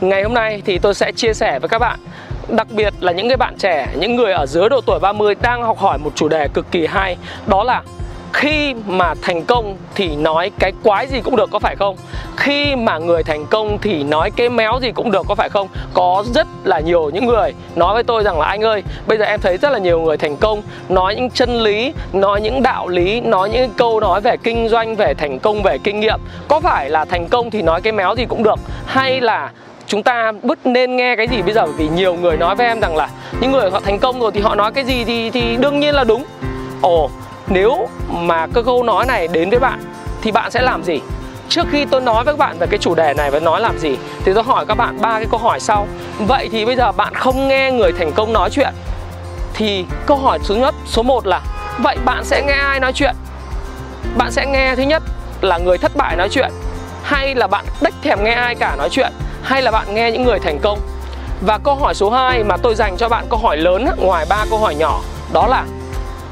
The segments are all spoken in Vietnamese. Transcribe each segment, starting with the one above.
Ngày hôm nay thì tôi sẽ chia sẻ với các bạn Đặc biệt là những cái bạn trẻ, những người ở dưới độ tuổi 30 đang học hỏi một chủ đề cực kỳ hay Đó là khi mà thành công thì nói cái quái gì cũng được có phải không? Khi mà người thành công thì nói cái méo gì cũng được có phải không? Có rất là nhiều những người nói với tôi rằng là anh ơi, bây giờ em thấy rất là nhiều người thành công nói những chân lý, nói những đạo lý, nói những câu nói về kinh doanh, về thành công, về kinh nghiệm. Có phải là thành công thì nói cái méo gì cũng được hay là chúng ta bứt nên nghe cái gì bây giờ? Vì nhiều người nói với em rằng là những người họ thành công rồi thì họ nói cái gì thì thì đương nhiên là đúng. Ồ, nếu mà cái câu nói này đến với bạn thì bạn sẽ làm gì? Trước khi tôi nói với các bạn về cái chủ đề này và nói làm gì thì tôi hỏi các bạn ba cái câu hỏi sau. Vậy thì bây giờ bạn không nghe người thành công nói chuyện thì câu hỏi thứ nhất, số 1 là, vậy bạn sẽ nghe ai nói chuyện? Bạn sẽ nghe thứ nhất là người thất bại nói chuyện hay là bạn đếch thèm nghe ai cả nói chuyện? Hay là bạn nghe những người thành công? Và câu hỏi số 2 mà tôi dành cho bạn câu hỏi lớn ngoài ba câu hỏi nhỏ, đó là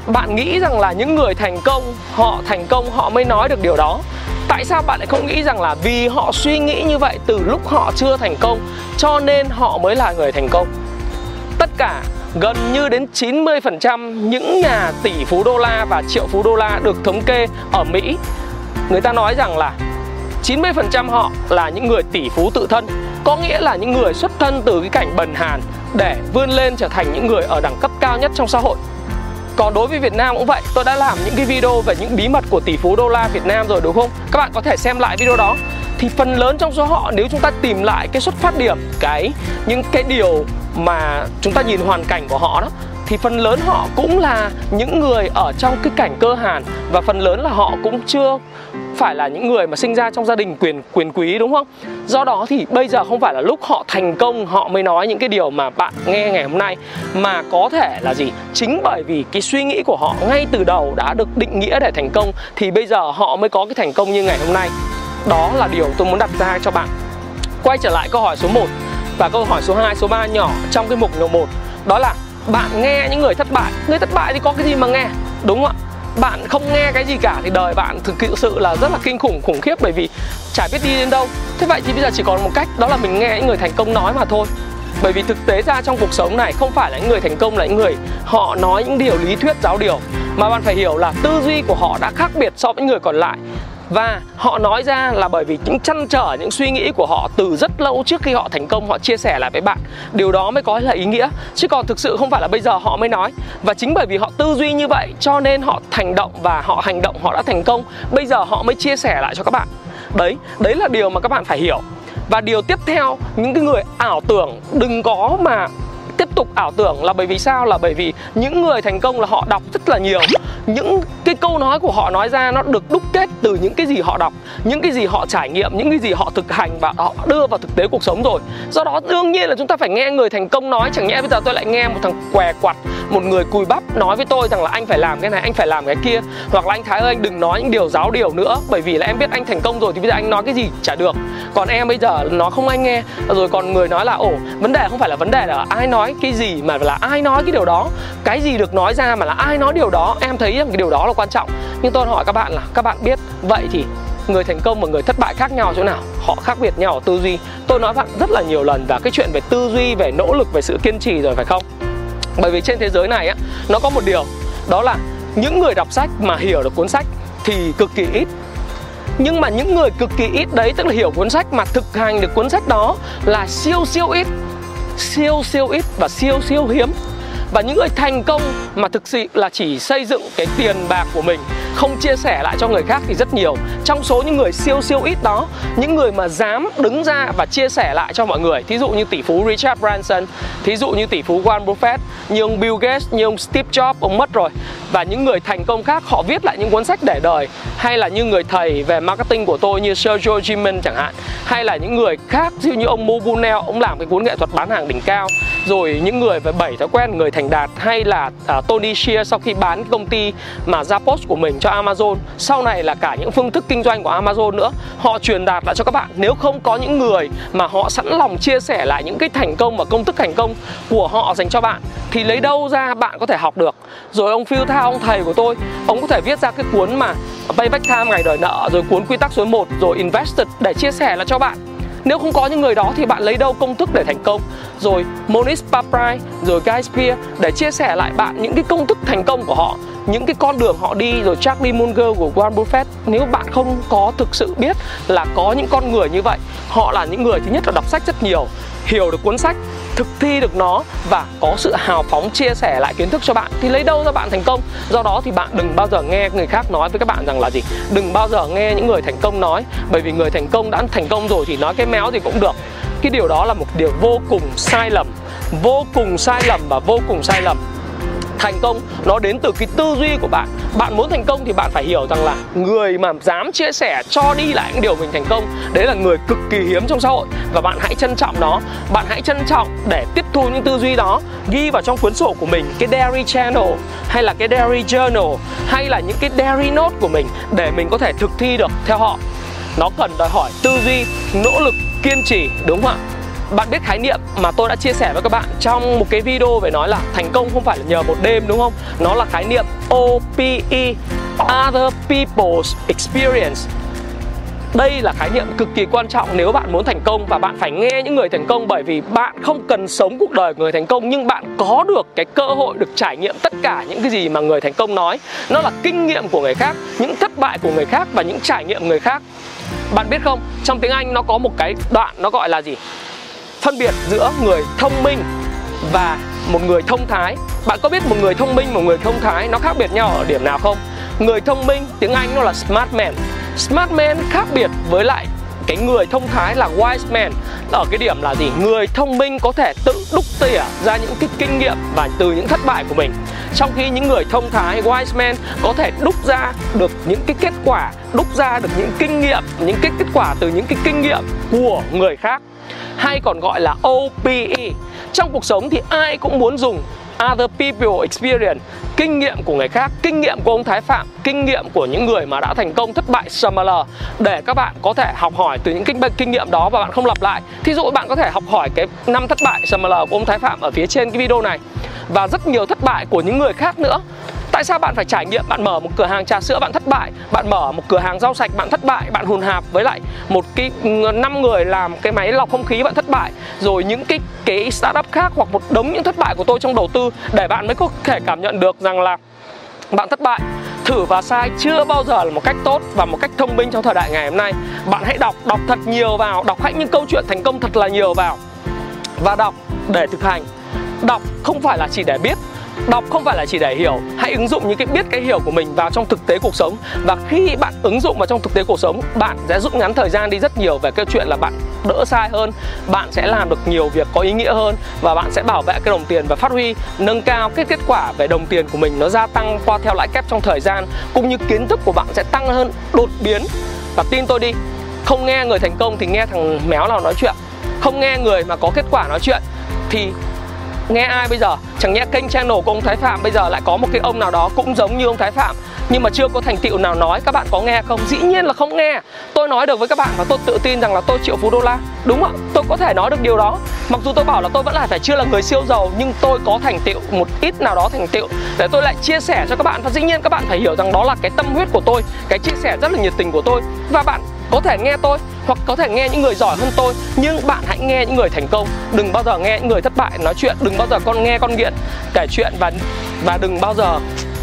bạn nghĩ rằng là những người thành công, họ thành công, họ mới nói được điều đó. Tại sao bạn lại không nghĩ rằng là vì họ suy nghĩ như vậy từ lúc họ chưa thành công, cho nên họ mới là người thành công? Tất cả gần như đến 90% những nhà tỷ phú đô la và triệu phú đô la được thống kê ở Mỹ, người ta nói rằng là 90% họ là những người tỷ phú tự thân, Có nghĩa là những người xuất thân từ cái cảnh bần hàn Để vươn lên trở thành những người ở đẳng cấp cao nhất trong xã hội còn đối với Việt Nam cũng vậy, Tôi đã làm những cái video về những bí mật của tỷ phú đô la Việt Nam rồi, đúng không? Các bạn có thể xem lại video đó Thì phần lớn trong số họ, nếu chúng ta tìm lại cái xuất phát điểm, Cái, những cái điều mà chúng ta nhìn hoàn cảnh của họ đó, thì phần lớn họ cũng là những người ở trong cái cảnh cơ hàn và phần lớn là họ cũng chưa phải là những người mà sinh ra trong gia đình quyền quyền quý đúng không? Do đó thì bây giờ không phải là lúc họ thành công họ mới nói những cái điều mà bạn nghe ngày hôm nay mà có thể là gì? Chính bởi vì cái suy nghĩ của họ ngay từ đầu đã được định nghĩa để thành công thì bây giờ họ mới có cái thành công như ngày hôm nay. Đó là điều tôi muốn đặt ra cho bạn. Quay trở lại câu hỏi số 1 và câu hỏi số 2, số 3 nhỏ trong cái mục nhỏ 1 đó là bạn nghe những người thất bại người thất bại thì có cái gì mà nghe đúng không ạ bạn không nghe cái gì cả thì đời bạn thực sự là rất là kinh khủng khủng khiếp bởi vì chả biết đi đến đâu. Thế vậy thì bây giờ chỉ còn một cách, đó là mình nghe những người thành công nói mà thôi. Bởi vì thực tế ra trong cuộc sống này không phải là những người thành công là những người họ nói những điều lý thuyết giáo điều, mà bạn phải hiểu là tư duy của họ đã khác biệt so với những người còn lại và họ nói ra là bởi vì những chăn trở, những suy nghĩ của họ từ rất lâu trước khi họ thành công, họ chia sẻ lại với bạn. Điều đó mới có là ý nghĩa. Chứ còn thực sự không phải là bây giờ họ mới nói. Và chính bởi vì họ tư duy như vậy, cho nên họ thành động và họ hành động, họ đã thành công. Bây giờ họ mới chia sẻ lại cho các bạn. Đấy đấy là điều mà các bạn phải hiểu. Và điều tiếp theo, những cái người ảo tưởng đừng có mà tục ảo tưởng là bởi vì sao? Là bởi vì những người thành công là họ đọc rất là nhiều. Những cái câu nói của họ nói ra nó được đúc kết từ những cái gì họ đọc, những cái gì họ trải nghiệm, những cái gì họ thực hành và họ đưa vào thực tế cuộc sống rồi. Do đó, đương nhiên là chúng ta phải nghe người thành công nói. Chẳng nhẽ bây giờ tôi lại nghe một thằng què quặt, một người cùi bắp nói với tôi rằng là anh phải làm cái này, anh phải làm cái kia. Hoặc là anh, thái ơi, anh đừng nói những điều giáo điều nữa, bởi vì là em biết anh thành công rồi thì bây giờ anh nói cái gì chả được. Còn em bây giờ nó không anh nghe. Rồi còn người nói là, ồ, vấn đề không phải là vấn đề là ai nói cái cái gì mà là ai nói cái điều đó? Cái gì được nói ra mà là ai nói điều đó? Em thấy rằng cái điều đó là quan trọng. Nhưng tôi hỏi các bạn là, các bạn biết, vậy thì người thành công và người thất bại khác nhau chỗ nào? Họ khác biệt nhau ở tư duy. Tôi nói bạn rất là nhiều lần và cái chuyện về tư duy, về nỗ lực, về sự kiên trì rồi, phải không? Bởi vì trên thế giới này á, nó có một điều, đó là những người đọc sách mà hiểu được cuốn sách thì cực kỳ ít. Nhưng mà những người cực kỳ ít đấy, tức là hiểu cuốn sách mà thực hành được cuốn sách đó là siêu siêu ít siêu siêu ít và siêu siêu hiếm. Và những người thành công mà thực sự là chỉ xây dựng cái tiền bạc của mình, không chia sẻ lại cho người khác thì rất nhiều. Trong số những người siêu siêu ít đó, những người mà dám đứng ra và chia sẻ lại cho mọi người, thí dụ như tỷ phú Richard Branson, thí dụ như tỷ phú Warren Buffett, như ông Bill Gates, như ông Steve Jobs, ông mất rồi và những người thành công khác họ viết lại những cuốn sách để đời. Hay là như người thầy về marketing của tôi như Sergio Jimen chẳng hạn. Hay là những người khác như ông Mo Bunel ông làm cái cuốn nghệ thuật bán hàng đỉnh cao. Rồi những người về bảy thói quen người thành đạt. Hay là uh, Tony Shear sau khi bán công ty mà ra post của mình cho Amazon. Sau này là cả những phương thức kinh doanh của Amazon nữa. Họ truyền đạt lại cho các bạn. Nếu không có những người mà họ sẵn lòng chia sẻ lại những cái thành công và công thức thành công của họ dành cho bạn thì lấy đâu ra bạn có thể học được? Rồi ông Phil Thao ông thầy của tôi. Ông có thể viết ra cái cuốn mà Payback Time ngày đòi nợ, rồi cuốn quy tắc số 1 rồi Invested để chia sẻ là cho bạn. Nếu không có những người đó thì bạn lấy đâu công thức để thành công? Rồi monis Paprai, rồi Guy Spear để chia sẻ lại bạn những cái công thức thành công của họ, những cái con đường họ đi, rồi Charlie Munger của Warren Buffett. Nếu bạn không có thực sự biết là có những con người như vậy, họ là những người thứ nhất là đọc sách rất nhiều hiểu được cuốn sách, thực thi được nó và có sự hào phóng chia sẻ lại kiến thức cho bạn thì lấy đâu ra bạn thành công? Do đó thì bạn đừng bao giờ nghe người khác nói với các bạn rằng là gì? Đừng bao giờ nghe những người thành công nói, bởi vì người thành công đã thành công rồi thì nói cái méo gì cũng được. Cái điều đó là một điều vô cùng sai lầm, vô cùng sai lầm và vô cùng sai lầm thành công. Nó đến từ cái tư duy của bạn. Bạn muốn thành công thì bạn phải hiểu rằng là người mà dám chia sẻ cho đi lại những điều mình thành công, đấy là người cực kỳ hiếm trong xã hội. Và bạn hãy trân trọng nó. Bạn hãy trân trọng để tiếp thu những tư duy đó. Ghi vào trong cuốn sổ của mình, cái diary channel, hay là cái diary journal, hay là những cái diary note của mình để mình có thể thực thi được theo họ. Nó cần đòi hỏi tư duy, nỗ lực, kiên trì, đúng không ạ? Bạn biết khái niệm mà tôi đã chia sẻ với các bạn trong một cái video về nói là thành công không phải là nhờ một đêm, đúng không? Nó là khái niệm OPE Other People's Experience. Đây là khái niệm cực kỳ quan trọng nếu bạn muốn thành công và bạn phải nghe những người thành công bởi vì bạn không cần sống cuộc đời người thành công nhưng bạn có được cái cơ hội được trải nghiệm tất cả những cái gì mà người thành công nói. Nó là kinh nghiệm của người khác, những thất bại của người khác và những trải nghiệm người khác. Bạn biết không? Trong tiếng anh nó có một cái đoạn nó gọi là gì? Phân biệt giữa người thông minh và một người thông thái. Bạn có biết một người thông minh, một người thông thái nó khác biệt nhau ở điểm nào không? Người thông minh, tiếng anh nó là smart man. Smart man khác biệt với lại cái người thông thái là wise man. Ở cái điểm là gì? Người thông minh có thể tự đúc tỉa ra những cái kinh nghiệm và từ những thất bại của mình. Trong khi những người thông thái, wise man có thể đúc ra được những cái kết quả, đúc ra được những kinh nghiệm, những cái kết quả từ những cái kinh nghiệm của người khác hay còn gọi là OPE. Trong cuộc sống thì ai cũng muốn dùng other people experience, kinh nghiệm của người khác, kinh nghiệm của ông thái phạm, kinh nghiệm của những người mà đã thành công thất bại sml để các bạn có thể học hỏi từ những kinh kinh nghiệm đó và bạn không lặp lại, thí dụ bạn có thể học hỏi cái năm thất bại sml của ông thái phạm ở phía trên cái video này. Và rất nhiều thất bại của những người khác nữa. Tại sao bạn phải trải nghiệm bạn mở một cửa hàng trà sữa bạn thất bại, bạn mở một cửa hàng rau sạch bạn thất bại, bạn hùn hạp với lại một cái ừ, năm người làm cái máy lọc không khí bạn thất bại, rồi những cái cái startup khác hoặc một đống những thất bại của tôi trong đầu tư để bạn mới có thể cảm nhận được rằng là bạn thất bại. Thử và sai chưa bao giờ là một cách tốt và một cách thông minh trong thời đại ngày hôm nay. Bạn hãy đọc đọc thật nhiều vào đọc hãy những câu chuyện thành công thật là nhiều vào và đọc để thực hành. Đọc không phải là chỉ để biết Đọc không phải là chỉ để hiểu, Hãy ứng dụng những cái biết cái hiểu của mình vào trong thực tế cuộc sống. Và khi bạn ứng dụng vào trong thực tế cuộc sống, Bạn sẽ rút ngắn thời gian đi rất nhiều về cái chuyện là bạn đỡ sai hơn, Bạn sẽ làm được nhiều việc có ý nghĩa hơn Và bạn sẽ bảo vệ cái đồng tiền và phát huy, Nâng cao cái kết quả về đồng tiền của mình Nó gia tăng qua theo lãi kép trong thời gian, Cũng như kiến thức của bạn sẽ tăng hơn, đột biến. Và tin tôi đi, Không nghe người thành công thì nghe thằng méo nào nói chuyện, Không nghe người mà có kết quả nói chuyện Thì nghe ai bây giờ? Chẳng nhẽ kênh channel của ông Thái Phạm bây giờ lại có một cái ông nào đó cũng giống như ông Thái Phạm. Nhưng mà chưa có thành tựu nào nói, các bạn có nghe không? Dĩ nhiên là không nghe. Tôi nói được với các bạn và tôi tự tin rằng là tôi triệu phú đô la. Đúng ạ tôi có thể nói được điều đó. Mặc dù tôi bảo là tôi vẫn là phải chưa là người siêu giàu, nhưng tôi có thành tựu, một ít nào đó thành tựu. Để tôi lại chia sẻ cho các bạn. Và dĩ nhiên các bạn phải hiểu rằng đó là cái tâm huyết của tôi, cái chia sẻ rất là nhiệt tình của tôi. Và bạn có thể nghe tôi, hoặc có thể nghe những người giỏi hơn tôi, nhưng bạn hãy nghe những người thành công. Đừng bao giờ nghe những người thất bại nói chuyện, đừng bao giờ con nghe con nghiện kể chuyện và và đừng bao giờ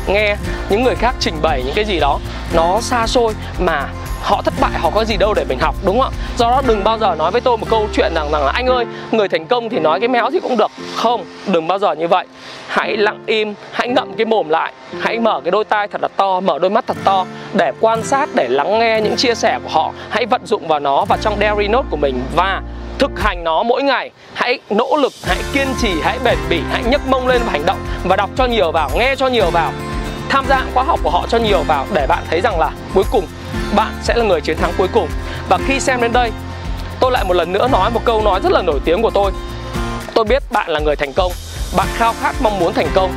nghe những người khác trình bày những cái gì đó. Nó xa xôi mà họ thất bại, họ có gì đâu để mình học, đúng không ạ? Do đó đừng bao giờ nói với tôi một câu chuyện rằng rằng là, anh ơi, người thành công thì nói cái méo thì cũng được. Không, đừng bao giờ như vậy. Hãy lặng im, hãy ngậm cái mồm lại, hãy mở cái đôi tai thật là to, mở đôi mắt thật to để quan sát, để lắng nghe những chia sẻ của họ. Hãy vận dụng vào nó và trong diary note của mình và thực hành nó mỗi ngày. Hãy nỗ lực, hãy kiên trì, hãy bền bỉ, hãy nhấc mông lên và hành động và đọc cho nhiều vào, nghe cho nhiều vào, tham gia khóa học của họ cho nhiều vào để bạn thấy rằng là cuối cùng bạn sẽ là người chiến thắng cuối cùng. Và khi xem đến đây, tôi lại một lần nữa nói một câu nói rất là nổi tiếng của tôi. Tôi biết bạn là người thành công, bạn khao khát mong muốn thành công,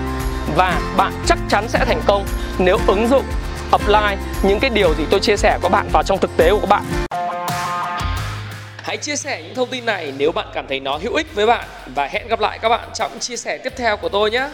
và bạn chắc chắn sẽ thành công nếu ứng dụng, apply những cái điều gì tôi chia sẻ của bạn vào trong thực tế của các bạn. Hãy chia sẻ những thông tin này nếu bạn cảm thấy nó hữu ích với bạn, và hẹn gặp lại các bạn trong chia sẻ tiếp theo của tôi nhé.